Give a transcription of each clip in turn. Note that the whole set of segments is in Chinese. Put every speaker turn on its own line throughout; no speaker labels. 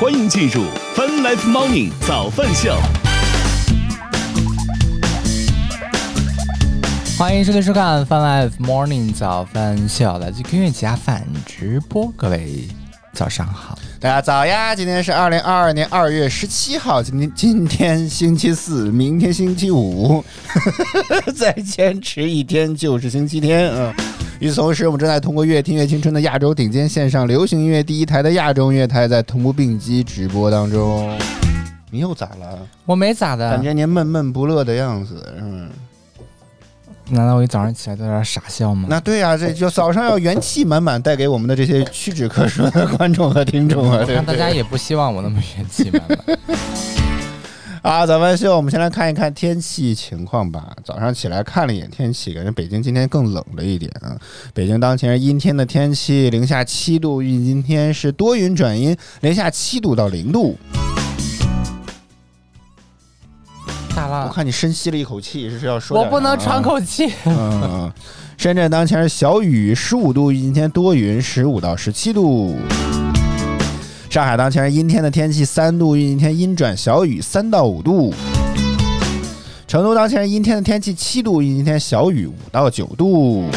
欢迎进入 Fun Life Morning 早饭秀。
欢迎收听收看 Fun Life Morning 早饭秀，来自音乐家饭直播，各位早上好。
大家早呀！今天是二零二二年二月十七号，今天今天星期四，明天星期五，再坚持一天就是星期天啊！与此同时，我们正在通过“越听越青春”的亚洲顶尖线上流行音乐第一台的亚洲音乐台，在同步并机直播当中。你又咋了？
我没咋的，
感觉您闷闷不乐的样子，嗯。
难道我一早上起来在这傻笑吗？
那对呀，这就早上要元气满满，带给我们的这些屈指可数的观众和听众啊！
看大家也不希望我那么元气满满。
啊，咱们秀，我们先来看一看天气情况吧。早上起来看了一眼天气，感觉北京今天更冷了一点啊。北京当前是阴天的天气，零下七度。预计今天是多云转阴，零下七度到零度。
咋了，
我看你深吸了一口气，是要说
我不能喘口气。
嗯，深圳当前是小雨，十五度。今天多云，十五到十七度。上海当前是阴天的天气，三度。阴天阴转小雨，三到五度。成都当前是阴天的天气，七度。阴天小雨，五到九度。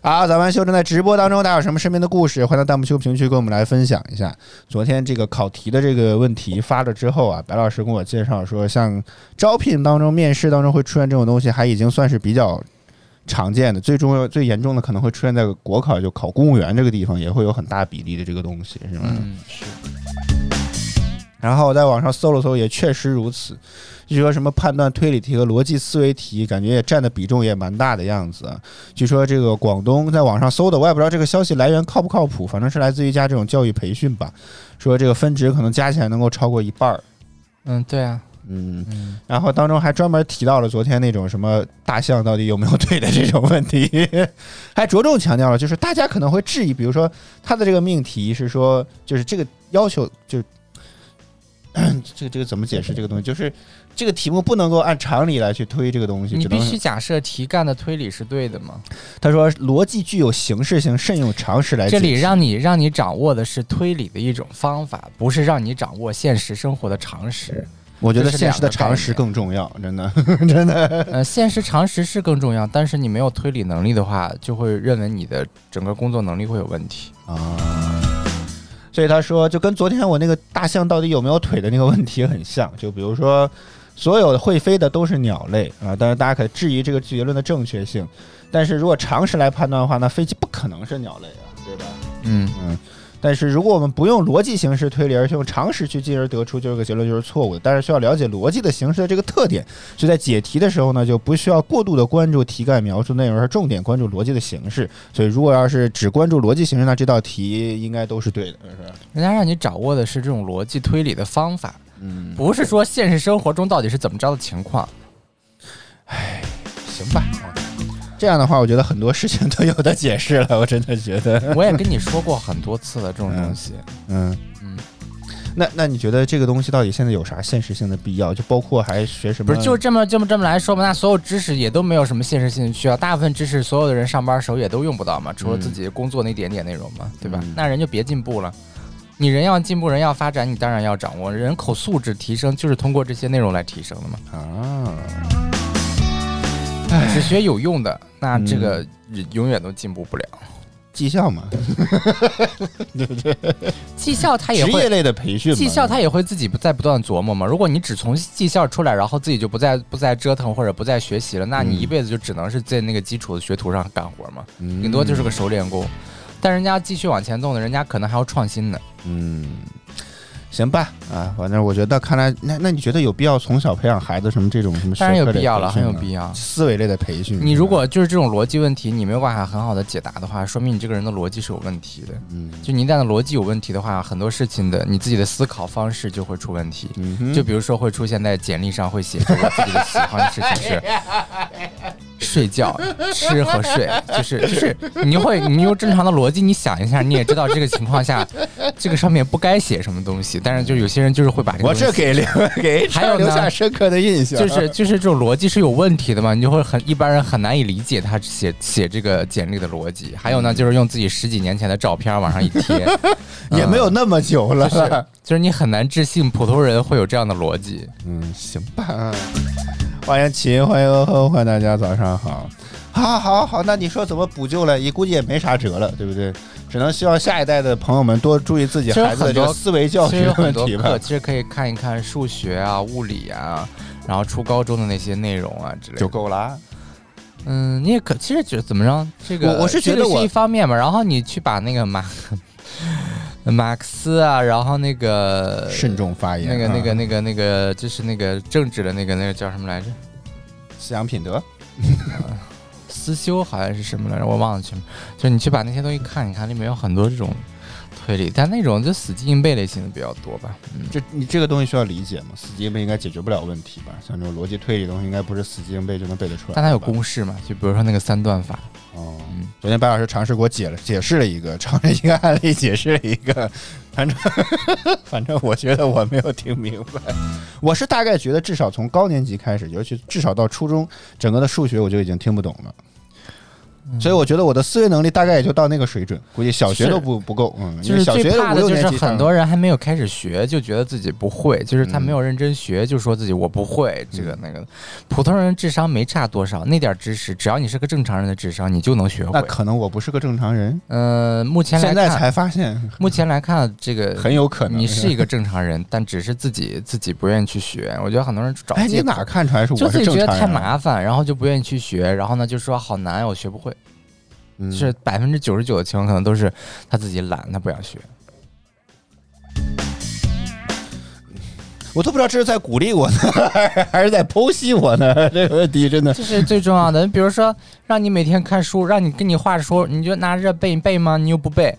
好，早班秀正在直播当中，大家有什么身边的故事，欢迎到弹幕区、评区跟我们来分享一下。昨天这个考题的这个问题发了之后啊，白老师跟我介绍说，像招聘当中、面试当中会出现这种东西，还已经算是比较常见的。最重要、最严重的可能会出现在国考，就考公务员这个地方，也会有很大比例的这个东西，是吗？
嗯，是。
然后我在网上搜了搜，也确实如此。据说什么判断推理题和逻辑思维题，感觉也占的比重也蛮大的样子。据说这个广东在网上搜的，我也不知道这个消息来源靠不靠谱，反正是来自于一家这种教育培训吧。说这个分值可能加起来能够超过一半儿。
嗯，对啊，
嗯，然后当中还专门提到了昨天那种什么大象到底有没有腿的这种问题，还着重强调了，就是大家可能会质疑，比如说他的这个命题是说，就是这个要求，就这个 这个怎么解释这个东西，就是。这个题目不能够按常理来去推这个东西，
你必须假设题干的推理是对的吗？
他说逻辑具有形式性，慎用常识来。
这里让你让你掌握的是推理的一种方法，不是让你掌握现实生活的常识。
我觉得现实的常识更重要，真的 真的。
呃，现实常识是更重要，但是你没有推理能力的话，就会认为你的整个工作能力会有问题啊。
所以他说，就跟昨天我那个大象到底有没有腿的那个问题很像，就比如说。所有的会飞的都是鸟类啊，当然大家可以质疑这个结论的正确性。但是如果常识来判断的话，那飞机不可能是鸟类啊，对吧？嗯嗯。但是如果我们不用逻辑形式推理，而是用常识去进而得出，就这个结论就是错误的。但是需要了解逻辑的形式的这个特点，所以在解题的时候呢，就不需要过度的关注题干描述内容，而重点关注逻辑的形式。所以如果要是只关注逻辑形式，那这道题应该都是对的，是吧？
人家让你掌握的是这种逻辑推理的方法。嗯，不是说现实生活中到底是怎么着的情况，
唉，行吧，这样的话，我觉得很多事情都有的解释了。我真的觉得，
我也跟你说过很多次了，这种东西，
嗯嗯，那那你觉得这个东西到底现在有啥现实性的必要？就包括还学什么？
不是，就这么这么这么来说嘛？那所有知识也都没有什么现实性需要，大部分知识所有的人上班时候也都用不到嘛，除了自己工作那点点内容嘛，对吧？那人就别进步了。你人要进步，人要发展，你当然要掌握人口素质提升，就是通过这些内容来提升的嘛。啊，只学有用的，那这个永远都进步不了。
绩效嘛，对不对？
绩效他也会
职业类的培训，
绩效他也会自己不在不断琢磨嘛。如果你只从绩效出来，然后自己就不再不再折腾或者不再学习了，那你一辈子就只能是在那个基础的学徒上干活嘛，顶多就是个熟练工。但人家继续往前动的，人家可能还要创新呢。嗯，
行吧，啊，反正我觉得，看来那那你觉得有必要从小培养孩子什么这种什么？
当然有必要了，很有必要。
思维类的培训，
你如果就是这种逻辑问题，你没有办法很好的解答的话，说明你这个人的逻辑是有问题的。嗯，就你一旦的逻辑有问题的话，很多事情的你自己的思考方式就会出问题。嗯就比如说会出现在简历上会写我自己的喜欢的事情是。睡觉、吃和睡，就是就是，你会你用正常的逻辑，你想一下，你也知道这个情况下，这个上面不该写什么东西。但是就有些些人就是会把这个
我这给留 给
还有
留下深刻的印象，
就是就是这种逻辑是有问题的嘛，你就会很一般人很难以理解他写写这个简历的逻辑。还有呢，就是用自己十几年前的照片往上一贴，
也没有那么久了，
就是就是你很难置信普通人会有这样的逻辑。
嗯，行吧。欢迎秦，欢迎欢迎大家早上好。好，好，好，那你说怎么补救了？也估计也没啥辙了，对不对？只能希望下一代的朋友们多注意自己孩子的这个思维教育问题吧。
其实可以看一看数学啊、物理啊，然后初高中的那些内容啊之类的
就够了。
嗯，你也可其实就怎么着，这个
我是觉得
是一方面嘛。然后你去把那个马马克思啊，然后那个
慎重发言，
那个那个那个那个就是那个政治的那个那个叫什么来着？
思想品德。
思修好像是什么来着，我忘了去。就你去把那些东西看一看，里面有很多这种推理，但那种就死记硬背类型的比较多吧。
嗯，这你这个东西需要理解嘛？死记硬背应该解决不了问题吧？像这种逻辑推理东西，应该不是死记硬背就能背得出来。
但它有公式嘛？就比如说那个三段法。
哦，昨天白老师尝试给我解了解释了一个，尝试一个案例解释了一个，反正反正我觉得我没有听明白。我是大概觉得，至少从高年级开始，尤其至少到初中，整个的数学我就已经听不懂了。所以我觉得我的思维能力大概也就到那个水准，估计小学都不不够。嗯，
就是
小学
怕的就是很多人还没有开始学，就觉得自己不会，就是他没有认真学，就说自己我不会这个那个。普通人智商没差多少，那点知识，只要你是个正常人的智商，你就能学会。
那可能我不是个正常人。
嗯，目前来
现在才发现，
目前来看这个
很有可能
你是一个 正常人，但只是自己自己不愿意去学。我觉得很多人找
哎，你哪看出来是我
就自己觉得太麻烦，然后就不愿意去学，然后呢就说好难，我学不会。是百分之九十九的情况，可能都是他自己懒，他不想学。
我都不知道这是在鼓励我呢，还是在剖析我呢？这个问题真的
这是最重要的。你比如说，让你每天看书，让你跟你画书，你就拿着背，你背吗？你又不背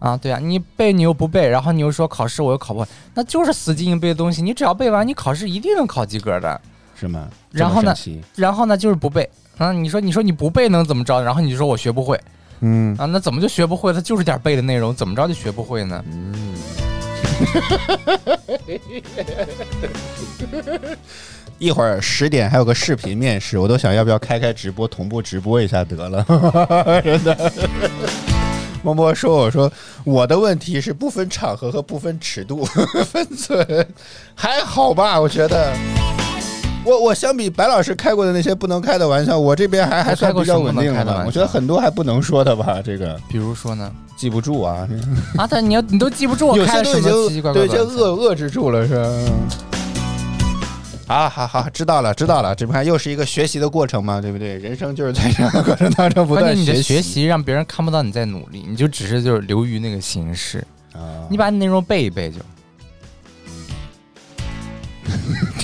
啊？对啊，你背你又不背，然后你又说考试我又考不会，那就是死记硬背的东西。你只要背完，你考试一定能考及格的，
是吗？
然后呢？然后呢？就是不背。啊，你说你说你不背能怎么着？然后你就说我学不会，
嗯
啊，那怎么就学不会？它就是点背的内容，怎么着就学不会呢？
嗯，一会儿十点还有个视频面试，我都想要不要开开直播同步直播一下得了，真的。默默说：“我说我的问题是不分场合和不分尺度 分寸，还好吧？我觉得。”我我相比白老师开过的那些不能开的玩笑，我这边还还算比较稳定
的。
我觉得很多还不能说的吧，这个。
比如说呢？
记不住啊！
啊，但你要你都记不住，我开
什
么奇奇怪怪？
对，就遏遏制住了是。好好好，知道了知道了，这不还又是一个学习的过程嘛，对不对？人生就是在这样的过程当中不断
学
习。
学习让别人看不到你在努力，你就只是就是流于那个形式啊。你把你内容背一背就。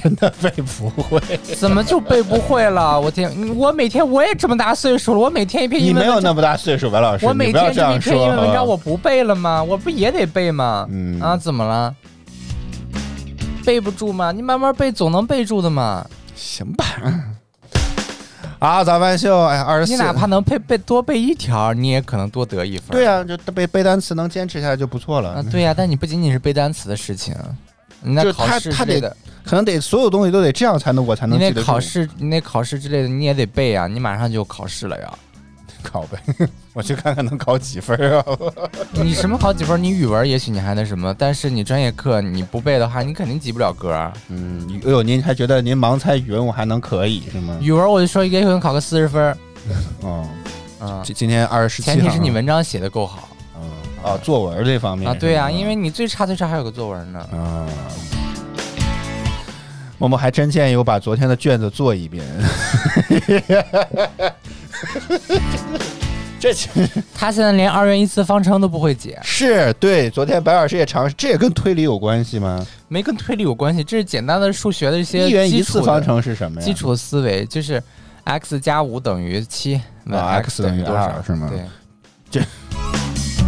真的背不会？
怎么就背不会了？我天！我每天我也这么大岁数了，我每天一篇英文
你没有那么大岁数，白老师，
我每天
一
篇英文文章我不背了吗？我不也得背吗？嗯啊，怎么了？背不住吗？你慢慢背，总能背住的嘛。
行吧。啊，早饭秀，哎，二十四。
你哪怕能背背多背一条，你也可能多得一分。
对呀，就背背单词能坚持下来就不错了。
啊，对呀，但你不仅仅是背单词的事情。那考试之类的，
可能得所有东西都得这样才能我才能。
你那考试，你那考试之类的你也得背啊！你马上就考试了呀，
考呗，我去看看能考几分啊！
你什么考几分？你语文也许你还那什么，但是你专业课你不背的话，你肯定及不了格。
嗯，哎呦，您还觉得您盲猜语文我还能可以是吗？
语文我就说一个可能考个四十分。
哦，嗯，今今天二十七
前提是你文章写的够好。
啊，作文这方面
啊，对呀，因为你最差最差还有个作文呢。
啊，默默还真建议我把昨天的卷子做一遍。这
他现在连二元一次方程都不会解。
是对，昨天白老师也尝试，这也跟推理有关系吗？
没跟推理有关系，这是简单的数学的一些
一元一次方程是什么呀？
基础思维就是 x 加五等于七，那
x 等于
多少
是吗？
对，
这。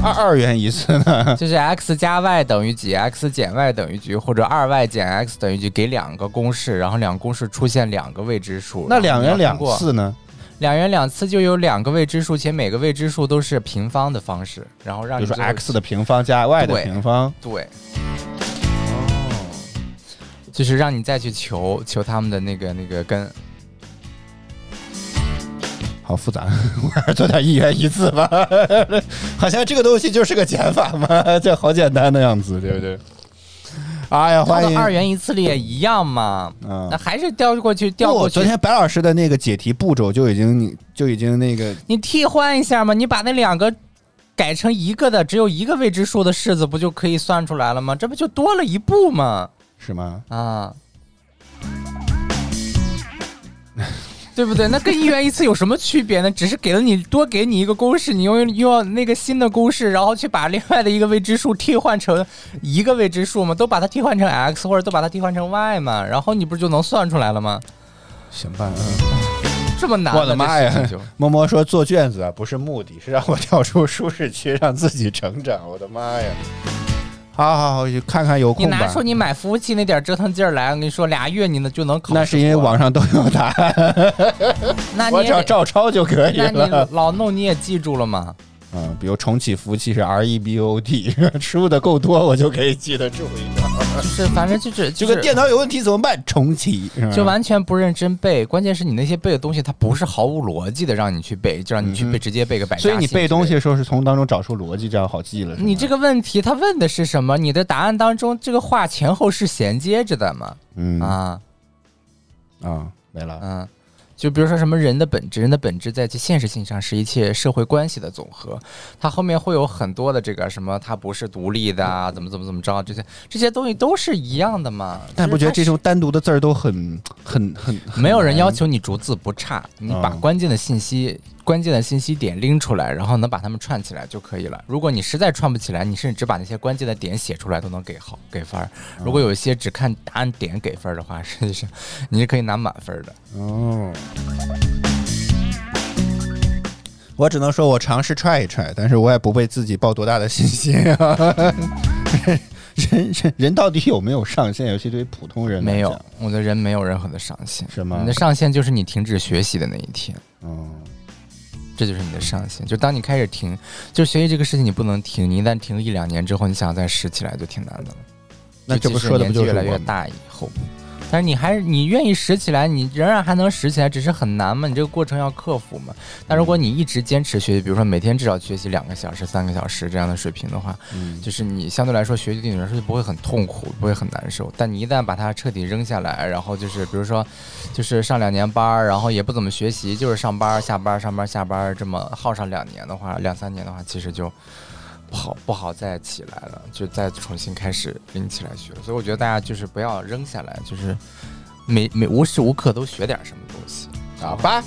二二元一次呢？
就是 x 加 y 等于几，x 减 y 等于几，或者二 y 减 x 等于几，给两个公式，然后两公式出现两个未知数。
那两元两次呢？
两元两次就有两个未知数，且每个未知数都是平方的方式，然后让
比如说 x 的平方加 y 的平方。
对。就是让你再去求求他们的那个那个根。
好复杂，我还是做点一元一次吧。好像这个东西就是个减法嘛，这好简单的样子，对不对？哎呀，欢迎
二元一次里也一样嘛，
嗯
那还是调过去调过去。
昨天白老师的那个解题步骤就已经就已经那个
你替换一下嘛，你把那两个改成一个的，只有一个未知数的式子，不就可以算出来了吗？这不就多了一步吗？
是吗？
啊，对不对？那跟一元一次有什么区别呢？只是给了你多给你一个公式，你用用那个新的公式，然后去把另外的一个未知数替换成一个未知数嘛，都把它替换成 x 或者都把它替换成 y 嘛，然后你不就能算出来了吗？
行吧，嗯。
这么难？
我的妈呀！摸摸说做卷子啊，不是目的，是让我跳出舒适区，让自己成长。我的妈呀！好好好，看看有空你。
拿出你买服务器那点折腾劲儿来，我跟你说，俩月你呢就能考。
那是因为网，上都有答案，
那你
我只要照抄就可以
那你
了。
老弄你也记住了吗？
嗯，比如重启服务器是 R E B O T，输的够多，我就可以记得住一个。
就是反正就是就是
这个电脑有问题怎么办？重启，
就完全不认真背，关键是你那些背的东西，它不是毫无逻辑的让你去背，就让你去背，直接背个百家
所以你背东西的时候是从当中找出逻辑，这样好记了。
你这个问题，他问的是什么？你的答案当中，这个话前后是衔接着的吗？
嗯啊
啊，
没了。
嗯。就比如说什么人的本质，人的本质在其现实性上是一切社会关系的总和，它后面会有很多的这个什么，它不是独立的啊，怎么怎么怎么着，这些这些东西都是一样的嘛。
但不觉得这
就是
种单独的字儿都很很很
没有人要
求
求你逐字不差，你把
嗯
关键的信息、关键的信息点拎出来，然后能把它们串起来就可以了。如果你实在串不起来，你甚至只把那些关键的点写出来都能给好给分儿。如果有一些只看答案点给分儿的话，实际上你是可以拿满分儿的。
哦。我只能说我尝试踹一踹，但是我也不为自己抱多大的信心啊。人人人到底有没有上限？尤其对于普通人
没有，我的人没有任何的上限，
是吗
你的上限就是你停止学习的那一天，
嗯，
这就是你的上限。就当你开始停，就学习这个事情你不能停，你一旦停一两年之后，你想再拾起来就挺难的了。
那这不说的不就是
越来越？大以后？但是你还是你愿意拾起来，你仍然还能拾起来，只是很难嘛，你这个过程要克服嘛。但如果你一直坚持学习，比如说每天至少学习两个小时、三个小时这样的水平的话，
嗯
就是你相对来说学习对你来说就不会很痛苦，不会很难受。但你一旦把它彻底扔下来，然后就是比如说，就是上两年班儿，然后也不怎么学习，就是上班、下班、上班、下班，这么耗上两年的话，两三年的话，其实就不好不好再起来了，就再重新开始拎起来学。所以我觉得大家就是不要扔下来，就是每每无时无刻都学点什么东西。
好吧。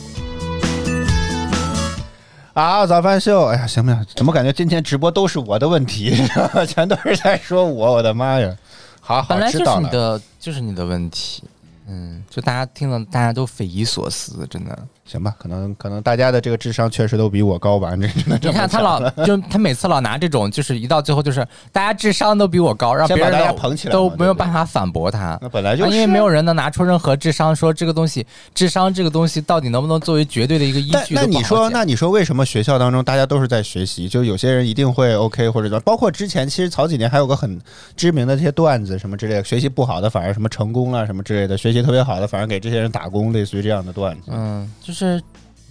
啊，早饭秀！哎呀，行不行？怎么感觉今天直播都是我的问题，全都是在说我？我的妈呀！好好
本来就是
知道了。
你的，就是你的问题。嗯，就大家听了，大家都匪夷所思，真的。
行吧，可能可能大家的这个智商确实都比我高吧，这真的这
你看他老就他每次老拿这种，就是一到最后就是大家智商都比我高，让别人都
捧起来
都没有办法反驳他。
那本来就是，
啊因为没有人能拿出任何智商说这个东西，智商这个东西到底能不能作为绝对的一个依据？
那你说，那你说为什么学校当中大家都是在学习？就有些人一定会 OK 或者？包括之前其实早几年还有个很知名的这些段子什么之类的，学习不好的反而什么成功了什么之类的，学习特别好的反而给这些人打工，类似于这样的段子。
嗯，就是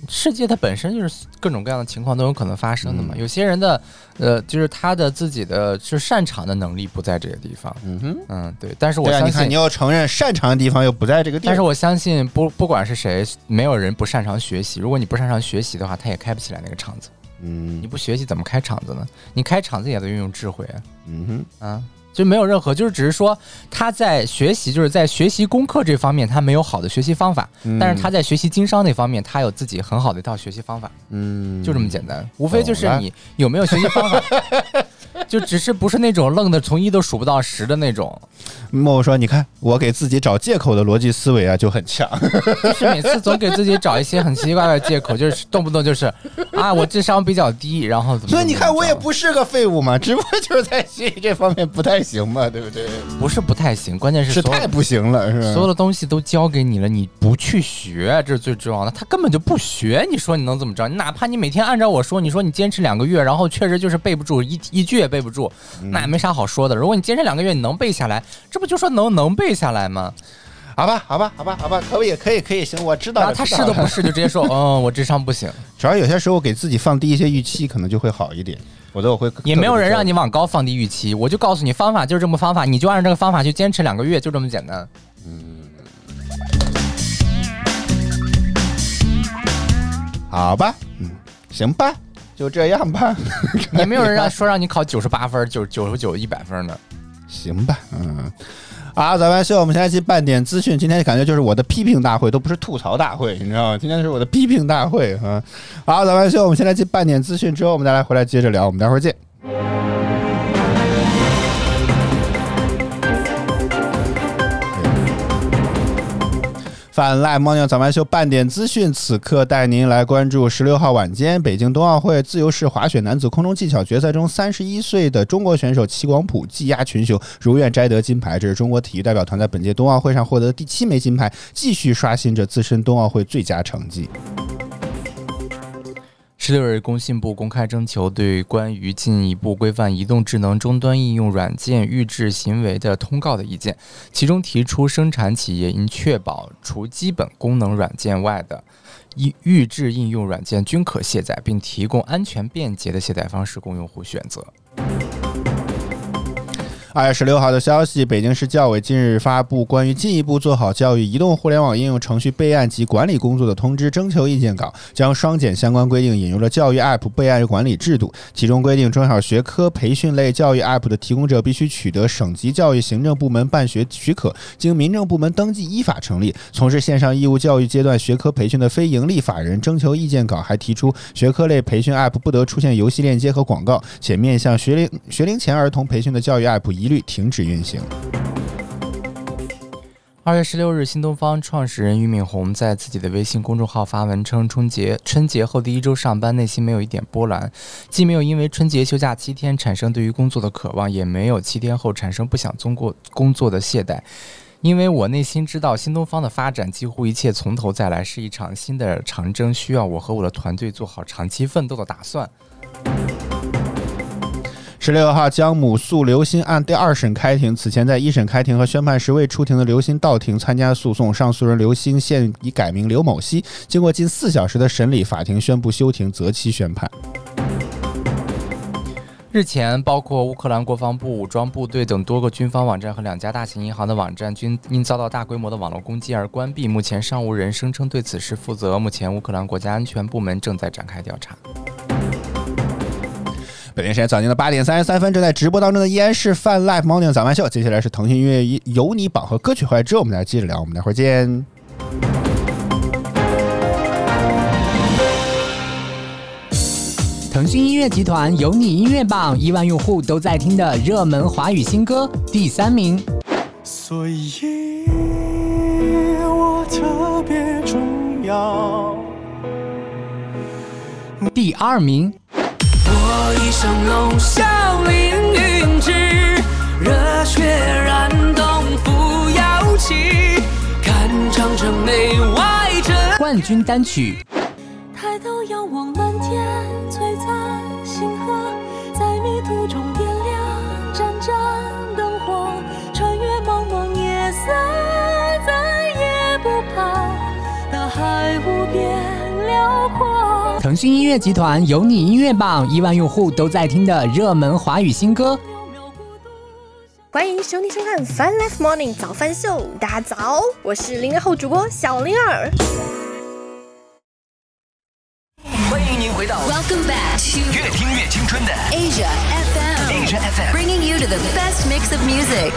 世界它本身就是各种各样的情况都有可能发生的嘛。
嗯
有些人的呃，就是他的自己的就是擅长的能力不在这个地方。
嗯哼，
嗯，对。但是我相信
你看你，要承认擅长的地方又不在这个地方，
但是我相信不不管是谁，没有人不擅长学习。如果你不擅长学习的话，他也开不起来那个场子。
嗯
你不学习怎么开场子呢？你开场子也得运用智慧啊。
嗯哼，
啊，就没有任何，就是只是说他在学习，就是在学习功课这方面他没有好的学习方法，
嗯。
但是他在学习经商那方面他有自己很好的一套学习方法，
嗯，
就这么简单，无非就是你有没有学习方法。就只是不是那种愣的从一都数不到十的那种，
莫说，你看我给自己找借口的逻辑思维啊就很强。
就是每次总给自己找一些很奇奇怪怪的借口，就是动不动就是啊我智商比较低，然后怎么
所以你看，我也不是个废物嘛，只不过就是在学习这方面不太行嘛，对不对？
不是不太行，关键是
是太不行了，是吧？
所有的东西都教给你了，你不去学，这是最重要的。他根本就不学，你说你能怎么着？你哪怕你每天按照我说，你说你坚持两个月，然后确实就是背不住，一一句也背不住，那也没啥好说的。如果你坚持两个月，你能背下来，这不就说能能背下来吗？
好吧，好吧，好吧，好吧，可以，可以，可以，行，我知道了。
他是都不是，就直接说，嗯，我智商不行。
主要有些时候给自己放低一些预期，可能就会好一点。否则我会
也没有人让你往高放低预期，我就告诉你方法就是这么方法，你就按照这个方法去坚持两个月，就这么简单。嗯，
好吧，嗯，行吧，就这样吧。
也没有人让说让你考九十八分、九九十九、一百分的。
行吧，嗯。好，咱们秀，我们现在去半点资讯。今天感觉就是我的批评大会，都不是吐槽大会，你知道吗？今天是我的批评大会啊！好，咱们秀，我们现在去半点资讯之后，我们再来回来接着聊。我们待会儿见。泛赖猫尿早班秀半点资讯，此刻带您来关注十六号晚间北京冬奥会自由式滑雪男子空中技巧决赛中，三十一岁的中国选手齐广普技压群雄，如愿摘得金牌。这是中国体育代表团在本届冬奥会上获得的第七枚金牌，继续刷新着自身冬奥会最佳成绩。
十六日，工信部公开征求对关于进一步规范移动智能终端应用软件预置行为的通告的意见，其中提出，生产企业应确保除基本功能软件外的预预制应用软件均可卸载，并提供安全便捷的卸载方式供用户选择。
二月十六号的消息，北京市教委近日发布关于进一步做好教育移动互联网应用程序备案及管理工作的通知征求意见稿，将双减相关规定引入了教育 App 备案管理制度。其中规定，中小学科培训类教育 App 的提供者必须取得省级教育行政部门办学许可，经民政部门登记依法成立，从事线上义务教育阶段学科培训的非营利法人。征求意见稿还提出，学科类培训 App 不得出现游戏链接和广告，且面向学龄学龄前儿童培训的教育 App 一。一律停止运行。
二月十六日，新东方创始人俞敏洪在自己的微信公众号发文称，春节春节后第一周上班，内心没有一点波澜，既没有因为春节休假七天产生对于工作的渴望，也没有七天后产生不想做过工作的懈怠，因为我内心知道，新东方的发展几乎一切从头再来，是一场新的长征，需要我和我的团队做好长期奋斗的打算。
十六号，江母诉刘鑫案第二审开庭。此前在一审开庭和宣判时未出庭的刘鑫到庭参加诉讼。上诉人刘鑫现已改名刘某熙。经过近四小时的审理，法庭宣布休庭，择期宣判。
日前，包括乌克兰国防部、武装部队等多个军方网站和两家大型银行的网站均因遭到大规模的网络攻击而关闭。目前尚无人声称对此事负责。目前，乌克兰国家安全部门正在展开调查。
北京时间早间的八点三十三分，正在直播当中的依然是泛 Live Morning 早饭秀。接下来是腾讯音乐有你榜和歌曲回来之后，我们来接着聊。我们待会儿见。
腾讯音乐集团有你音乐榜，亿万用户都在听的热门华语新歌第三名。所以我特别重要。第二名。我一上楼，笑凌云志，热血燃动扶摇旗，看长城内外这冠军单曲。抬头仰望满天，璀璨星河，在迷途中点亮盏盏灯火，穿越茫茫夜色，再也不怕大海无边。腾讯音乐集团有你音乐榜，亿万用户都在听的热门华语新歌。
欢迎收听收看《Fun Life Morning 早饭秀》，大家早，我是零零后主播小灵儿。
欢迎您回到 Welcome Back to 越听越青春的 Asia FM，Asia FM，bringing you to the best mix of music。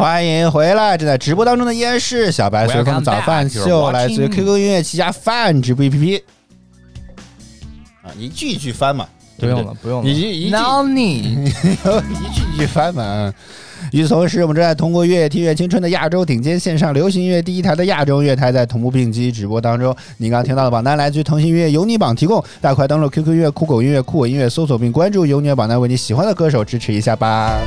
欢迎回来！正在直播当中的依然是小白随风早饭秀，来自于 QQ 音乐旗下饭直播 APP。啊，一句一句翻嘛，
不用了，不用了。
一句一句
Now 你
一句一 句翻嘛。啊与此同时，我们正在通过“越听越青春”的亚洲顶尖线上流行音乐第一台的亚洲音乐台，在同步并机直播当中。您刚刚听到的榜单来自于腾讯音乐有你榜提供，大家快登录 QQ 音乐、酷狗音乐、酷我音乐，搜索并关注有你的榜单，为你喜欢的歌手支持一下吧。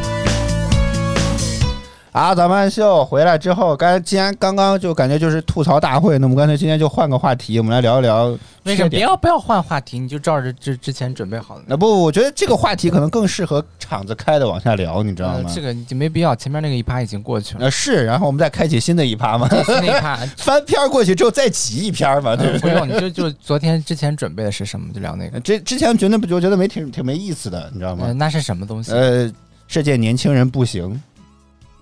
啊，咱们秀回来之后，刚才既然刚刚就感觉就是吐槽大会，那我们干脆今天就换个话题，我们来聊一聊
为什么不。要不要换话题？你就照着之之前准备好的。
那不，我觉得这个话题可能更适合场子开的往下聊，你知道吗？
呃这个就没必要，前面那个一趴已经过去了。
呃是，然后我们再开启新的一趴嘛，
那一趴
翻篇过去之后再起一篇嘛，对不对？
呃不用，你就就昨天之前准备的是什么，就聊那个。
之之前觉得不我觉得没挺挺没意思的，你知道
呃，
吗？
那是什么东西？
呃，世界年轻人不行，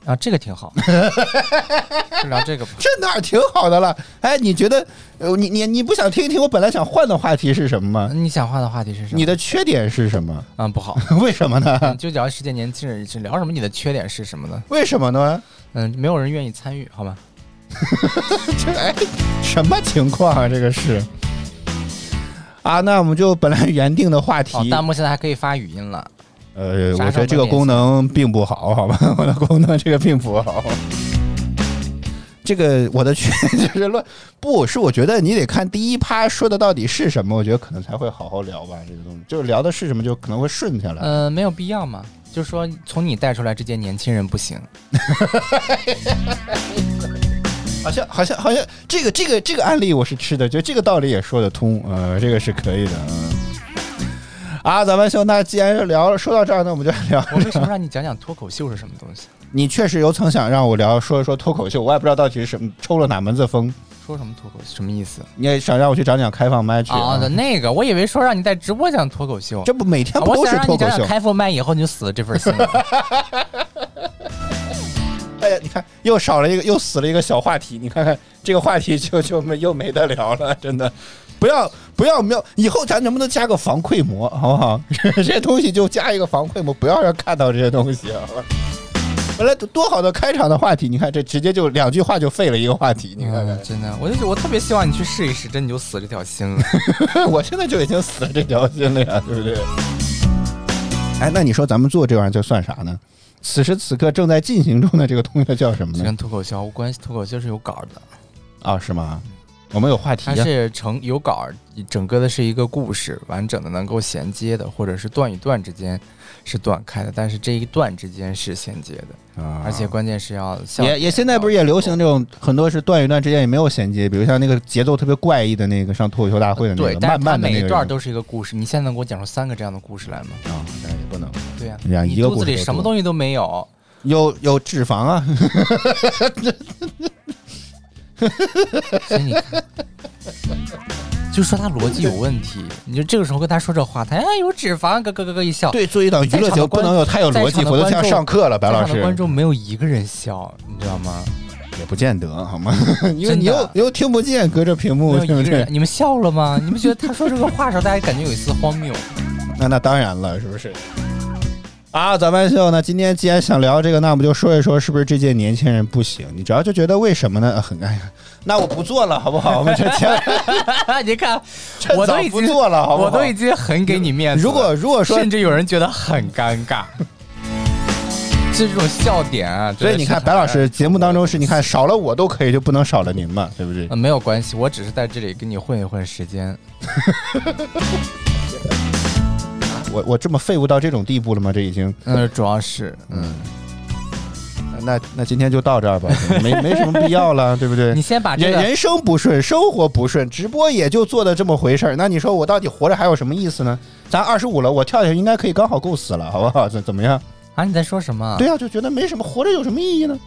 啊，这个挺好，就聊这个吧。
这哪儿挺好的了？哎，你觉得，呃，你你你不想听一听我本来想换的话题是什么吗？
你想换的话题是什么？
你的缺点是什么？
嗯不好，
为什么呢？
你就聊世界年轻人，是聊什么？你的缺点是什么呢？
为什么呢？
嗯，没有人愿意参与，好吗？
这哎，什么情况啊？这个是啊，那我们就本来原定的话题
哦，，弹幕现在还可以发语音了。
呃，我觉得这个功能并不好，好吧？我的功能这个并不好。这个我的缺 就是乱，不是我觉得你得看第一趴说的到底是什么，我觉得可能才会好好聊吧。这个东西就是聊的是什么，就可能会顺下来。
嗯，没有必要嘛。就是说从你带出来，这些年轻人不行。
好像好像好像这个这个这个案例我是吃的，就这个道理也说得通，呃，这个是可以的，嗯。啊，咱们兄，那既然是聊说到这儿，那我们就聊。
我为什么让你讲讲脱口秀是什么东西？
你确实有曾想让我聊说一说脱口秀，我也不知道到底是什么抽了哪门子风。
说什么脱口秀？什么意思？
你也想让我去讲讲开放麦去
啊的那个，我以为说让你在直播讲脱口秀，
这不每天不都是脱口秀
想让你讲讲？开放麦以后你就死了这份心了。
哎呀，你看又少了一个，又死了一个小话题。你看看这个话题就就没又没得聊了，真的。不要不要没有，以后咱能不能加个防窥膜，好不好？这些东西就加一个防窥膜，不要让看到这些东西，好吧？本来多好的开场的话题，你看这直接就两句话就废了一个话题，你看看，
真的，我就我特别希望你去试一试，真你就死这条心了。
我现在就已经死了这条心了呀，对不对？哎，那你说咱们做这玩意儿就算啥呢？此时此刻正在进行中的这个东西叫什么呢？
跟脱口秀无关系，脱口秀是有稿的
啊？是吗？我们有话题，
它是成有稿，整个的是一个故事，完整的能够衔接的，或者是段与段之间是断开的，但是这一段之间是衔接的啊。而且关键是要
也也现在不是也流行这种很多是段与段之间也没有衔接，比如像那个节奏特别怪异的那个上脱口秀大会的那个，慢慢的
每一段都是一个故事。你现在能给我讲出三个这样的故事来吗？
啊，那也不能。
对呀，
你
肚子里什么东西都没有，
有有脂肪啊。
所以你看，就说他逻辑有问题。你就这个时候跟他说这话，他哎有脂肪，咯咯咯咯一笑。
对，做一档娱乐节目不能有太有逻辑，否则像上课了。白老师，
观众没有一个人笑，你知道吗？
也不见得，好吗？因为你又又听不见，隔着屏幕，
对不对？你们笑了吗？你们觉得他说这个话时候，大家感觉有一丝荒谬？
那那当然了，是不是？啊，咱们秀，呢今天既然想聊这个，那我们就说一说，是不是这届年轻人不行？你主要就觉得为什么呢？很哎呀，那我不做了，好不好？我们 这天，
你看，我都已经
不做了，好不
好？我 都已经很给你面子。
如果如果说，
甚至有人觉得很尴尬，这种笑点啊。
所以你看，白老师节目当中是你看少了我都可以，就不能少了您嘛，对不对？
没有关系，我只是在这里跟你混一混时间。
我我这么废物到这种地步了吗？这已经，
嗯，主要是，嗯，
那那今天就到这儿吧，没没什么必要了，对不对？
你先把这
人生不顺，生活不顺，直播也就做的这么回事儿。那你说我到底活着还有什么意思呢？咱二十五了，我跳下去应该可以刚好够死了，好不好？怎怎么样？
啊，你在说什么？
对啊，就觉得没什么，活着有什么意义呢？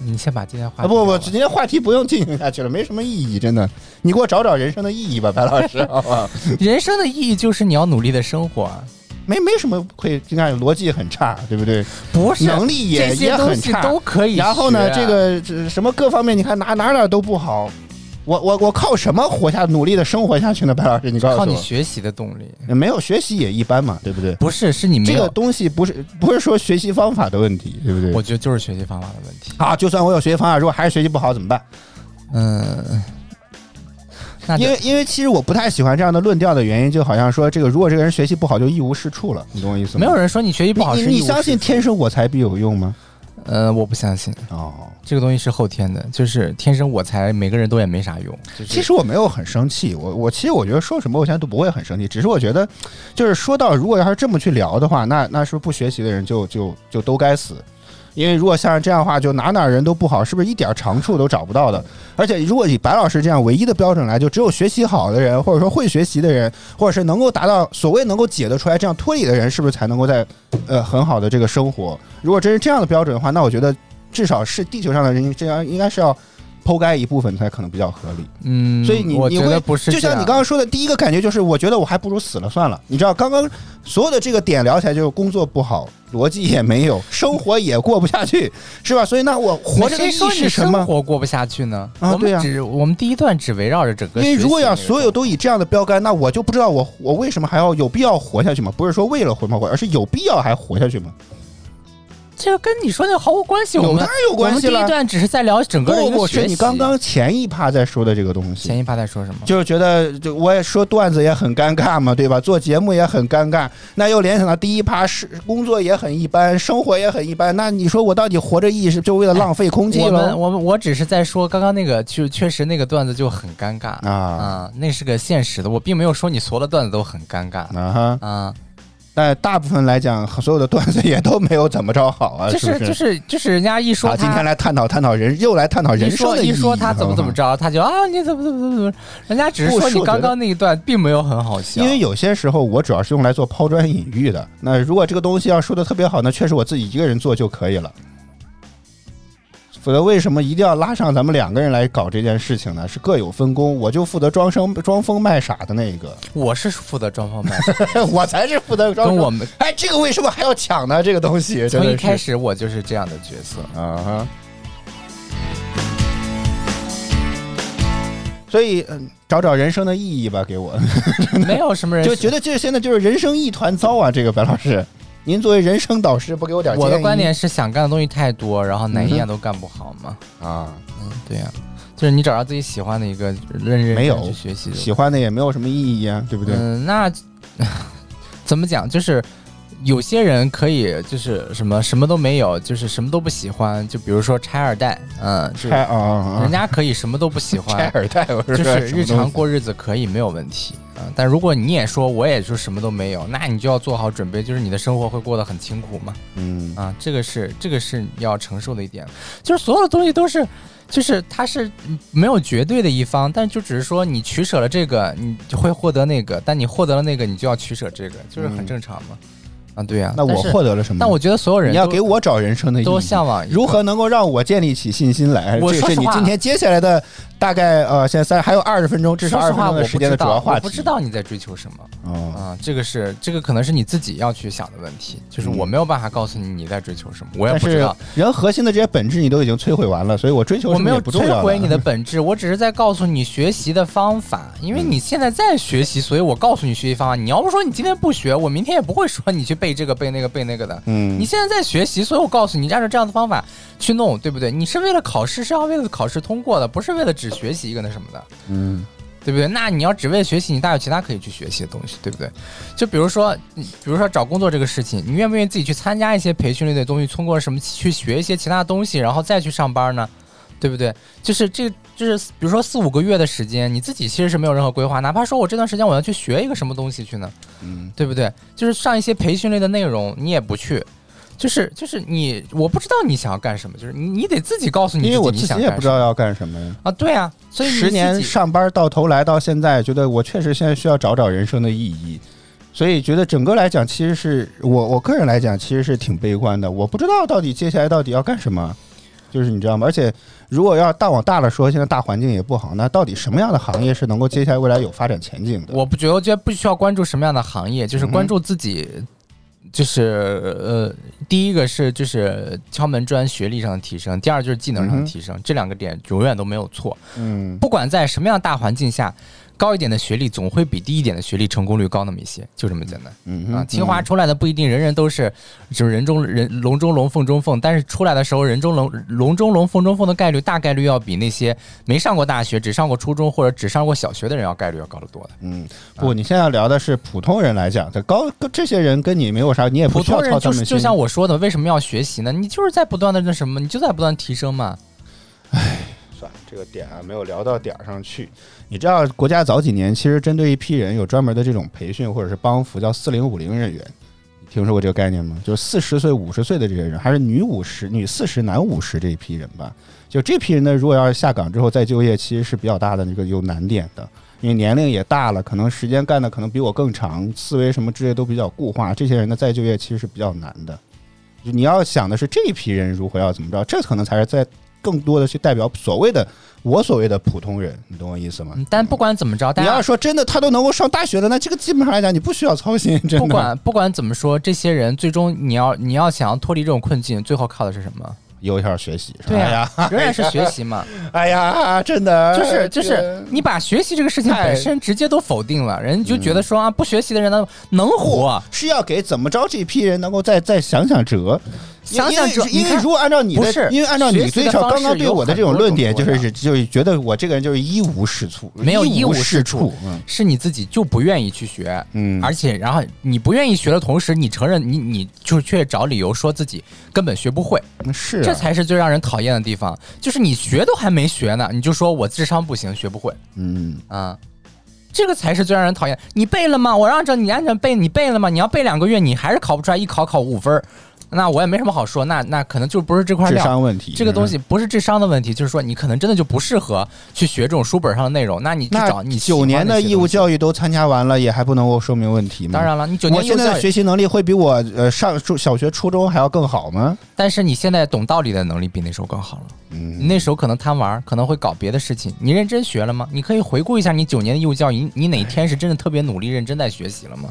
你先把今天话
啊不不，今天话题不用进行下去了，没什么意义，真的。你给我找找人生的意义吧，白老师，好不好？
人生的意义就是你要努力的生活。
没没什么会，你看逻辑很差，对不对？
不是，
能力也也很差，
都可以。
然后呢，这个这什么各方面，你看哪哪哪都不好。我我我靠什么活下努力的生活下去呢？白老师，你告诉我，
靠你学习的动力。
没有学习也一般嘛，对不对？
不是，是你
这个东西不是不是说学习方法的问题，对不对？
我觉得就是学习方法的问题。
啊，就算我有学习方法，如果还是学习不好怎么办？
嗯。
因为因为其实我不太喜欢这样的论调的原因，就好像说这个如果这个人学习不好就一无是处了，你懂我意思吗？
没有人说你学习不好是
你相信天生我材必有用吗？
呃，我不相信
哦，
这个东西是后天的，就是天生我材，每个人都也没啥用。
其实我没有很生气，我我其实我觉得说什么我现在都不会很生气，只是我觉得就是说到如果要是这么去聊的话，那那是不是不学习的人就就就都该死？因为如果像这样的话，就哪哪人都不好，是不是一点长处都找不到的？而且如果以白老师这样唯一的标准来，就只有学习好的人，或者说会学习的人，或者是能够达到所谓能够解得出来这样推理的人，是不是才能够在呃很好的这个生活？如果真是这样的标准的话，那我觉得至少是地球上的人这样应该是要。剖开一部分才可能比较合理，
嗯，
所以你你会就像你刚刚说的第一个感觉就是，我觉得我还不如死了算了。你知道，刚刚所有的这个点聊起来就是工作不好，逻辑也没有，生活也过不下去，是吧？所以那我活着的意义是什么？
生活过不下去呢？
啊，对
呀，只我们第一段只围绕着整个。
因为如果要所有都以这样的标杆，那我就不知道我我为什么还要有必要活下去吗？不是说为了活吗？活，而是有必要还活下去吗？
这个跟你说的毫无关系，我
有当然有关系
了。第一段只是在聊整个人
的学习。你刚刚前一趴在说的这个东西，
前一趴在说什么？
就是觉得，就我也说段子也很尴尬嘛，对吧？做节目也很尴尬。那又联想到第一趴是工作也很一般，生活也很一般。那你说我到底活着意义是就为了浪费空气
了？我们我只是在说刚刚那个，就确实那个段子就很尴尬
啊
啊，那是个现实的。我并没有说你所有的段子都很尴尬
啊
哈啊。
但大部分来讲，所有的段子也都没有怎么着好啊，
就是就是就是人家一说，
今天来探讨探讨人，又来探讨人生的。
一说他怎么怎么着，他就啊，你怎么怎么怎么怎么？人家只是说你刚刚那一段并没有很好笑。
因为有些时候我主要是用来做抛砖引玉的。那如果这个东西要说的特别好，那确实我自己一个人做就可以了。我则为什么一定要拉上咱们两个人来搞这件事情呢？是各有分工，我就负责装生装疯卖傻的那一个。
我是负责装疯卖
傻，我才是负责装。
跟我们
哎，这个为什么还要抢呢？这个东西
从一开始我就是这样的角色
啊哈。所以，嗯，找找人生的意义吧，给我。
没有什么人，
就觉得这现在就是人生一团糟啊！这个白老师，您作为人生导师，不给我点建议？
我的观点是想干的东西太多，然后哪一样都干不好嘛。
啊，
嗯，对呀、就是你找到自己喜欢的一个认认
没有
真去学习就
喜欢的也没有什么意义啊，对不对？
嗯，那 怎么讲？就是有些人可以就是什么什么都没有，就是什么都不喜欢，就比如说拆二代，嗯，就
拆啊啊啊！
人家可以什么都不喜
拆
欢。
耳带，我
就是日常过日子可以没有问题啊、但如果你也说我也就什么都没有，那你就要做好准备，就是你的生活会过得很清苦嘛
嗯
啊，这个是这个是要承受的一点，就是所有的东西都是，就是它是没有绝对的一方，但就只是说你取舍了这个，你就会获得那个，但你获得了那个，你就要取舍这个，就是很
嗯
正常嘛。啊，对呀、
那我获得了什么？
但我觉得所有人
你要给我找人生的意义，
都向往
如何能够让我建立起信心来？这是你今天接下来的大概呃，现在三还有二十分钟，至少二十分钟的时间的主要话题。
我不知道你在追求什么。
哦，
啊，这个是这个可能是你自己要去想的问题，就是我没有办法告诉你你在追求什么，我也不知道，
人核心的这些本质你都已经摧毁完了，所以我追求什么
我没有摧毁你的本质，我只是在告诉你学习的方法，因为你现在在学习，所以我告诉你学习方法。你要不说你今天不学，我明天也不会说你去背这个背那个背那个的。
嗯
你现在在学习，所以我告诉你，按照这样的方法去弄，对不对？你是为了考试，是要为了考试通过的，不是为了只学习一个那什么的。
嗯
对不对？那你要只为学习，你大有其他可以去学习的东西，对不对？就比如说，比如说找工作这个事情，你愿不愿意自己去参加一些培训类的东西，通过什么去学一些其他东西，然后再去上班呢？对不对？就是这，就是比如说四五个月的时间，你自己其实是没有任何规划，哪怕说我这段时间我要去学一个什么东西去呢，
嗯
对不对？就是上一些培训类的内容，你也不去。就是就是你，我不知道你想要干什么，就是你你得自己告诉你
因为我自己
想干什么
也不知道要干什么呀。
啊，对啊，所以
十年上班到头来到现在，觉得我确实现在需要找找人生的意义，所以觉得整个来讲，其实是我我个人来讲，其实是挺悲观的。我不知道到底接下来到底要干什么，就是你知道吗？而且如果要大往大了说，现在大环境也不好，那到底什么样的行业是能够接下来未来有发展前景的？
我不觉得，我觉得不需要关注什么样的行业，就是
嗯
关注自己，就是呃，第一个是就是敲门砖学历上的提升，第二就是技能上的提升，这两个点永远都没有错。
嗯
不管在什么样大环境下，高一点的学历总会比低一点的学历成功率高那么一些，就这么简单。
嗯
啊，清华出来的不一定人人都是，就是人中人龙中龙凤中凤，但是出来的时候人中龙龙中龙凤中凤的概率大概率要比那些没上过大学、只上过初中或者只上过小学的人要概率要高得多的。
嗯，不，你现在要聊的是普通人来讲，这高这些人跟你没有啥，你也不
普
需要操他们心。
像我说的，为什么要学习呢？你就是在不断的那什么，你就在不断提升嘛。
唉算了，这个点啊没有聊到点儿上去。你知道，国家早几年其实针对一批人有专门的这种培训或者是帮扶，叫四零五零人员。你听说过这个概念吗？就是四十岁、五十岁的这些人，还是女五十、女四十、男五十这一批人吧。就这批人呢，如果要是下岗之后再就业，其实是比较大的那个有难点的，因为年龄也大了，可能时间干的可能比我更长，思维什么之类都比较固化。这些人的再就业其实是比较难的。你要想的是这一批人如何要怎么着，这可能才是在更多的去代表所谓的我所谓的普通人，你懂我意思吗？
嗯但不管怎么着，大家
你要说真的，他都能够上大学的，那这个基本上来讲，你不需要操心，真的。
不管不管怎么说，这些人最终你要你要想要脱离这种困境，最后靠的是什么？
有效学习，是吧
对
哎呀，
啊，仍然是学习嘛。
哎呀，真的，
就是就是你把学习这个事情本身直接都否定了，人就觉得说啊，不学习的人能能活。
是要给怎么着这批人能够再再想想辙。
想想辙你看
因为如果按照你的
不是，
因为按照你
学习的
最少
方
刚刚对我的这种论点，就是就是觉得我这个人就是一无是处，
没有一无是
是
处，
嗯
是你自己就不愿意去学，
嗯
而且然后你不愿意学的同时，你承认你你就却找理由说自己根本学不会，
是啊
这才是最让人讨厌的地方。就是你学都还没学呢，你就说我智商不行，学不会
嗯
啊。这个才是最让人讨厌。你背了吗？我让着你按照背，你背了吗？你要背两个月，你还是考不出来，一考考五分儿，那我也没什么好说。那那可能就不是这块
智。商问题，
这个东西不是智商的问题，就是说你可能真的就不适合去学这种书本上的内容。那你去找
那
你
九年的义务，教育都参加完了，也还不能够说明问题吗？
当然了，你九年
我现在的
义务教育，
学习能力会比我呃上初小学、初中还要更好吗？
但是你现在懂道理的能力比那时候更好了。
嗯
你那时候可能贪玩，可能会搞别的事情。你认真学了吗？你可以回顾一下你九年的义务教育，你你哪天是真的特别努力、认真在学习了吗？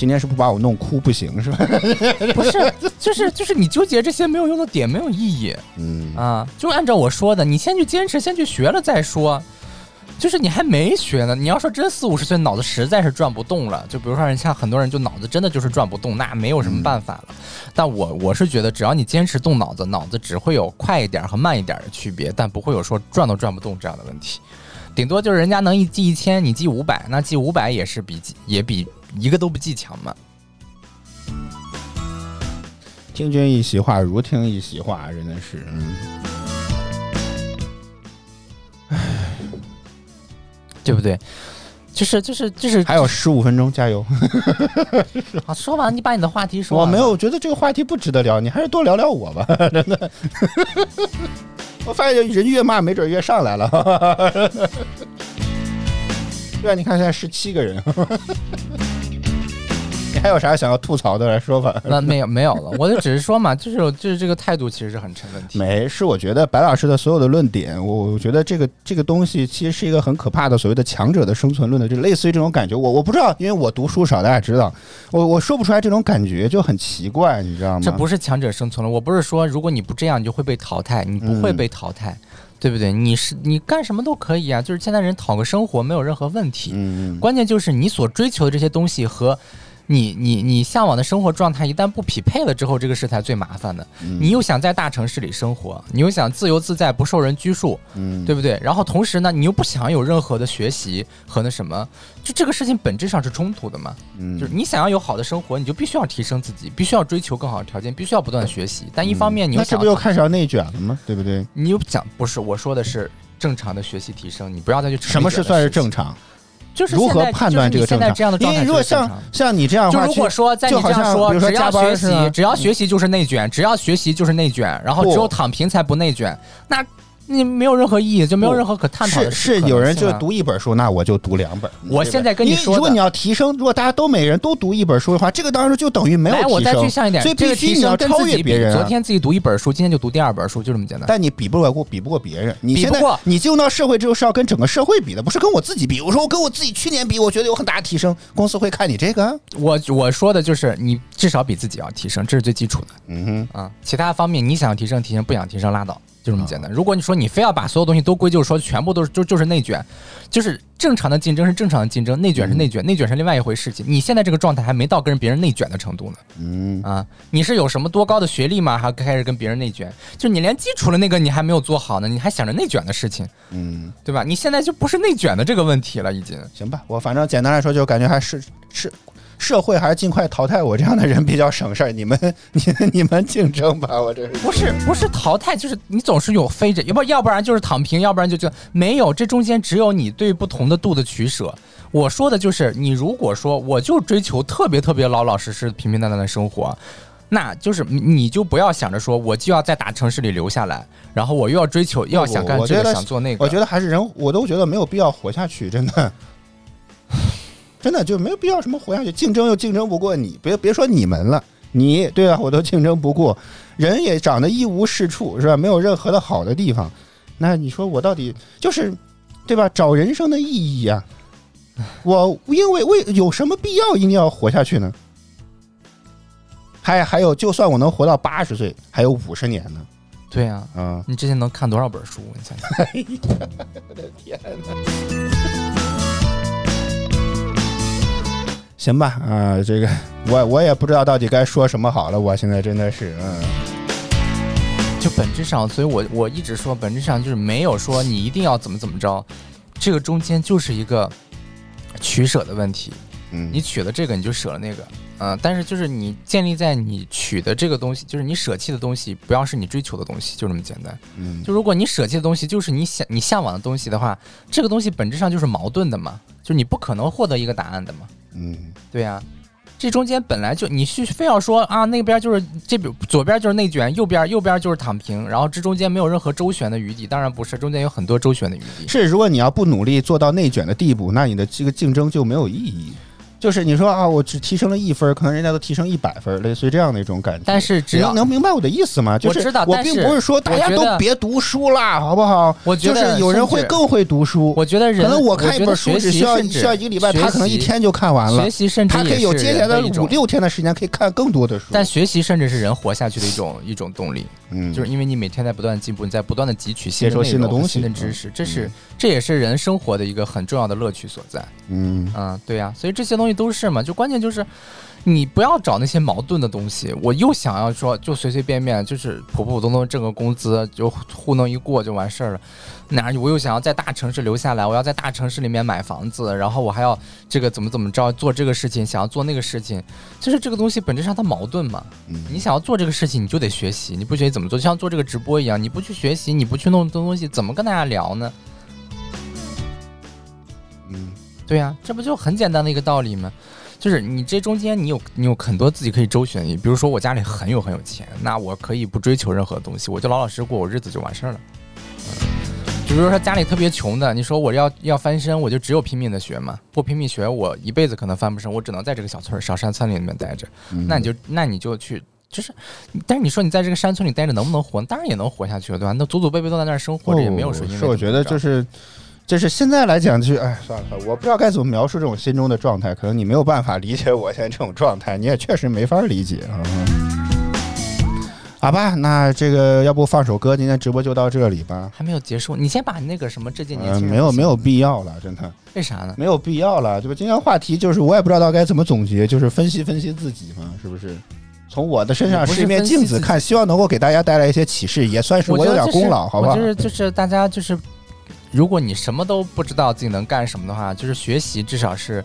今天是不把我弄哭不行是吧？
不是，就是就是你纠结这些没有用的点，没有意义
嗯
啊！就按照我说的，你先去坚持，先去学了再说。就是你还没学呢。你要说真四五十岁脑子实在是转不动了，就比如说人像很多人就脑子真的就是转不动，那没有什么办法了。但我我是觉得，只要你坚持动脑子，脑子只会有快一点和慢一点的区别，但不会有说转都转不动这样的问题。顶多就是人家能一记一千，你记五百，那记五百也是比也比一个都不记强嘛。
听君一席话，如听一席话，真的是，嗯，
对不对？就是就是就是，
还有十五分钟，加油！
好，说完你把你的话题说。
我没有，我觉得这个话题不值得聊，你还是多聊聊我吧，真的。我发现人越骂，没准越上来了。对啊，你看现在十七个人。你还有啥想要吐槽的来说吧？
那没有没有了，我就只是说嘛，就是就是这个态度其实是很成问题。
没，是我觉得白老师的所有的论点，我我觉得这个这个东西其实是一个很可怕的所谓的强者的生存论的，就类似于这种感觉。我我不知道，因为我读书少，大家知道，我我说不出来这种感觉，就很奇怪，你知道吗？
这不是强者生存了，我不是说如果你不这样，你就会被淘汰，你不会被淘汰，对不对？你是你干什么都可以啊，就是现在人讨个生活没有任何问题。嗯嗯。关键就是你所追求的这些东西和。你你你向往的生活状态一旦不匹配了之后，这个事才最麻烦的。你又想在大城市里生活，你又想自由自在不受人拘束，嗯，对不对？然后同时呢，你又不想有任何的学习和那什么，就这个事情本质上是冲突的嘛。嗯，就是你想要有好的生活，你就必须要提升自己，必须要追求更好的条件，必须要不断学习。但一方面你又想，那
这不又开始要内卷了吗？对不对？
你又讲不是我说的是正常的学习提升，你不要再去
什么是算是正常？
就是
如何判断这个
正常？因
为如果像像你这样，
就如果说在你这样说，只要学习，只要学习就是内卷，只要学习就是内卷，然后只有躺平才不内卷，那。你没有任何意义，就没有任何可探讨的。
是是，有人就读一本书，那我就读两本。
我现在跟你说，
如果你要提升，如果大家都每人都读一本书的话，这个当然就等于没有提升。
我再具象一点，
所以必须你要超越别人。
昨天自己读一本书，今天就读第二本书，就这么简单。
但你比不过，比不过别人。你现在你进入到社会之后是要跟整个社会比的，不是跟我自己比。我说我跟我自己去年比，我觉得有很大的提升，公司会看你这个。
我我说的就是你至少比自己要提升，这是最基础的。嗯哼啊，其他方面你想提升提升，不想提升拉倒。就这么简单。如果你说你非要把所有东西都归咎说全部都是就就是内卷，就是正常的竞争是正常的竞争，内卷是内卷，内卷是另外一回事情。你现在这个状态还没到跟别人内卷的程度呢。嗯啊，你是有什么多高的学历吗？还开始跟别人内卷？就你连基础的那个你还没有做好呢，你还想着内卷的事情？嗯，对吧？你现在就不是内卷的这个问题了，已经。
行吧，我反正简单来说，就感觉还是是。社会还是尽快淘汰我这样的人比较省事儿。你们，你你们竞争吧，我这是
不是不是淘汰，就是你总是有飞着，要不要不然就是躺平，要不然就就没有。这中间只有你对不同的度的取舍。我说的就是，你如果说我就追求特别特别老老实实、平平淡淡的生活，那就是你就不要想着说我就要在大城市里留下来，然后我又要追求要想干这个想做那个。
我觉得还是人，我都觉得没有必要活下去，真的。真的就没有必要什么活下去，竞争又竞争不过你，别别说你们了，你对啊，我都竞争不过，人也长得一无是处，是吧？没有任何的好的地方，那你说我到底就是，对吧？找人生的意义啊，我因为为有什么必要一定要活下去呢？还还有，就算我能活到八十岁，还有五十年呢。
对呀，嗯，你之前能看多少本书？你想想，我的天
哪！行吧，啊，这个我我也不知道到底该说什么好了。我现在真的是，嗯，
就本质上，所以我我一直说，本质上就是没有说你一定要怎么怎么着，这个中间就是一个取舍的问题。嗯，你取了这个，你就舍了那个，嗯，但是就是你建立在你取的这个东西，就是你舍弃的东西，不要是你追求的东西，就这么简单。嗯，就如果你舍弃的东西就是你想你向往的东西的话，这个东西本质上就是矛盾的嘛，就你不可能获得一个答案的嘛。嗯，对呀，这中间本来就你去非要说啊，那边就是这边左边就是内卷，右边右边就是躺平，然后这中间没有任何周旋的余地。当然不是，中间有很多周旋的余地。
是，如果你要不努力做到内卷的地步，那你的这个竞争就没有意义。就是你说啊，我只提升了一分，可能人家都提升一百分，类似于这样的一种感觉。
但是只要
能能明白我的意思吗？就是
我知道
我并不是说大家都别读书啦，好不好？
我觉得
就是有人会更会读书。
我觉得人，
可能我看一本书只需要需要一个礼拜，他可能一天就看完了
学。习甚至
他可以有接下来五六天的时间可以看更多的书。
但学习甚至是人活下去的一种一种动力，
嗯，
就是因为你每天在不断进步，你在不断的汲取新
接受
内容和
新的东西
新的知识，这是
嗯
这也是人生活的一个很重要的乐趣所在。
嗯
嗯，对呀、所以这些东西都是嘛，就关键就是你不要找那些矛盾的东西。我又想要说，就随随便便，就是普普通通挣个工资，就糊弄一过就完事儿了。哪我又想要在大城市留下来，我要在大城市里面买房子，然后我还要这个怎么怎么着做这个事情，想要做那个事情，就是这个东西本质上它矛盾嘛。
嗯
你想要做这个事情，你就得学习，你不学习怎么做？就像做这个直播一样，你不去学习，你不去弄这东西，怎么跟大家聊呢？
嗯
对呀、这不就很简单的一个道理吗？就是你这中间你有你有很多自己可以周旋你，比如说我家里很有很有钱，那我可以不追求任何东西，我就老老实实过我日子就完事儿了。嗯，就比如说家里特别穷的，你说我要要翻身，我就只有拼命的学嘛，不拼命学，我一辈子可能翻不身，我只能在这个小村儿小山村里面待着。
嗯
那你就那你就去。就是，但是你说你在这个山村里待着能不能活？当然也能活下去了，对吧？那祖祖辈辈都在那儿生活着，也没有说因为
是我觉得就是。就是现在来讲，就是哎，算了算了，我不知道该怎么描述这种心中的状态，可能你没有办法理解我现在这种状态，你也确实没法理解啊。好吧，那这个要不放首歌，今天直播就到这里吧。
还没有结束，你先把那个什么这届年
嗯、
轻人、
没有没有必要了，真的
为啥呢？
没有必要了，对吧？今天话题就是我也不知道该怎么总结，就是分析分析自己嘛，是不是？从我的身上
是
是一面镜子看，希望能够给大家带来一些启示，也算是我有点功劳，好不好？
就是就是大家就是，如果你什么都不知道自己能干什么的话，就是学习至少是，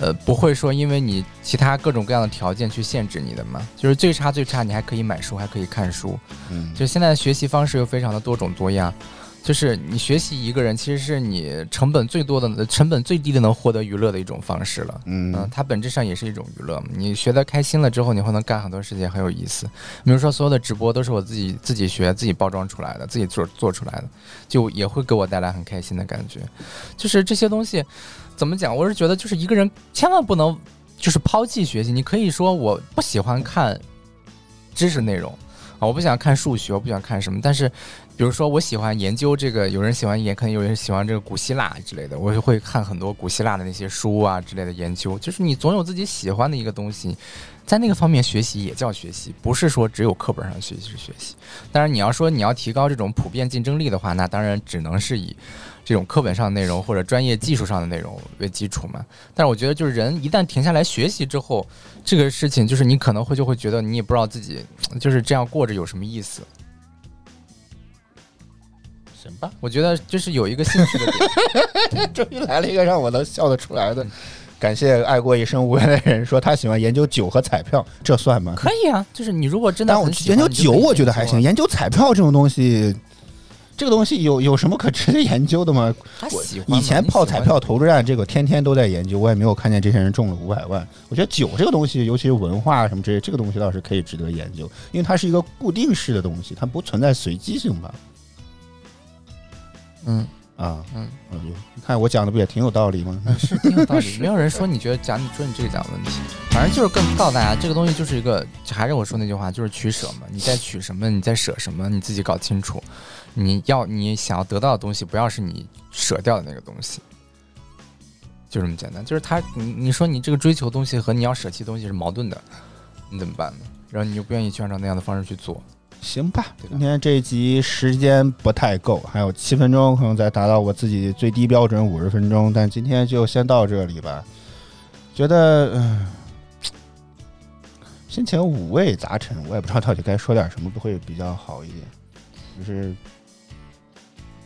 呃，不会说因为你其他各种各样的条件去限制你的嘛。就是最差最差，你还可以买书，还可以看书。
嗯，
就现在的学习方式又非常的多种多样。就是你学习一个人，其实是你成本最多的、成本最低的能获得娱乐的一种方式了。
嗯
嗯，它本质上也是一种娱乐嘛。你学的开心了之后，你会能干很多事情，很有意思。比如说，所有的直播都是我自己自己学、自己包装出来的，自己做做出来的，就也会给我带来很开心的感觉。就是这些东西，怎么讲？我是觉得，就是一个人千万不能就是抛弃学习。你可以说我不喜欢看知识内容啊，我不想看数学，我不想看什么，但是。比如说，我喜欢研究这个，有人喜欢研，可能有人喜欢这个古希腊之类的，我就会看很多古希腊的那些书啊之类的研究。就是你总有自己喜欢的一个东西，在那个方面学习也叫学习，不是说只有课本上学习是学习。当然，你要说你要提高这种普遍竞争力的话，那当然只能是以这种课本上的内容或者专业技术上的内容为基础嘛。但是我觉得，就是人一旦停下来学习之后，这个事情就是你可能会就会觉得你也不知道自己就是这样过着有什么意思。
行吧，
我觉得就是有一个兴趣的点，
终于来了一个让我能笑得出来的。感谢爱过一生无缘的人说他喜欢研究酒和彩票，这算吗？
可以啊，就是你如果真的
但我
很喜欢
研究酒，我觉得还行。
研
研究彩票这种东西，这个东西有有什么可值得研究的吗？
究他喜欢
以前泡彩，票投注站，这个天天都在研究，我也没有看见这些人中了五百万。我觉得酒这个东西，尤其是文化什么之类，这个东西倒是可以值得研究，因为它是一个固定式的东西，它不存在随机性吧？
嗯
啊，
嗯
嗯，你看我讲的不也挺有道理吗？
嗯，是挺有道理。没有人说你觉得讲你说你这个讲的问题，反正就是更告诉大家，这个东西就是一个，还是我说那句话，就是取舍嘛。你在取什么，你在舍什么，你自己搞清楚。你要你想要得到的东西，不要是你舍掉的那个东西，就这么简单。就是他，你你说你这个追求东西和你要舍弃东西是矛盾的，你怎么办呢？然后你又不愿意去按照那样的方式去做。
行吧今天这一集时间不太够，还有七分钟，可能再达到我自己最低标准五十分钟，但今天就先到这里吧。觉得嗯、心情五味杂陈，我也不知道到底该说点什么会比较好一点。就是，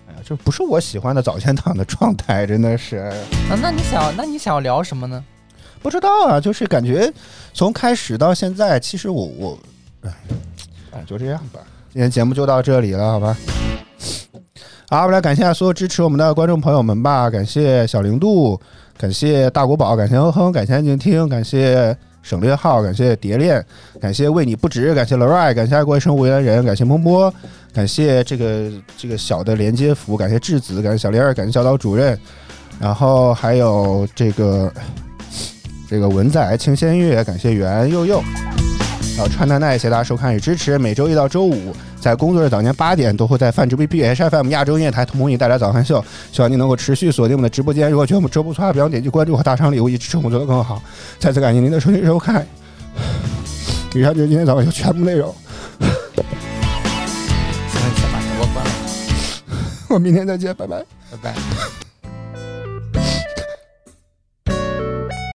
哎呀，这不是我喜欢的早先档的状态，真的是。
啊，那你想，那你想要聊什么呢？
不知道啊，就是感觉从开始到现在，其实我我，哎，哎，就这样吧。今天节目就到这里了，好吧？好，我们来感谢所有支持我们的观众朋友们吧，感谢小零度，感谢大国宝，感谢哼哼，感谢安静听，感谢省略号，感谢蝶恋，感谢为你不值，感谢 l o r i 感谢爱过一生无缘人，感谢波波，感谢这个这个小的连接符，感谢质子，感谢小莲儿，感谢小岛主任，然后还有这个。这个文仔、清仙月，感谢袁佑佑，还有川奈奈，谢谢大家收看与支持。每周一到周五，在工作日早间八点，都会在泛直 B B H F M 亚洲音乐台同步给你带来早饭秀。希望你能够持续锁定我们的直播间。如果觉得我们直播不错，别忘点击关注和打赏礼物，以支持我们做得更好。再次感谢您的收听收看。以上就是今天早饭秀全部内容。
先先把直播关了，
我明天再见，拜拜。
拜拜。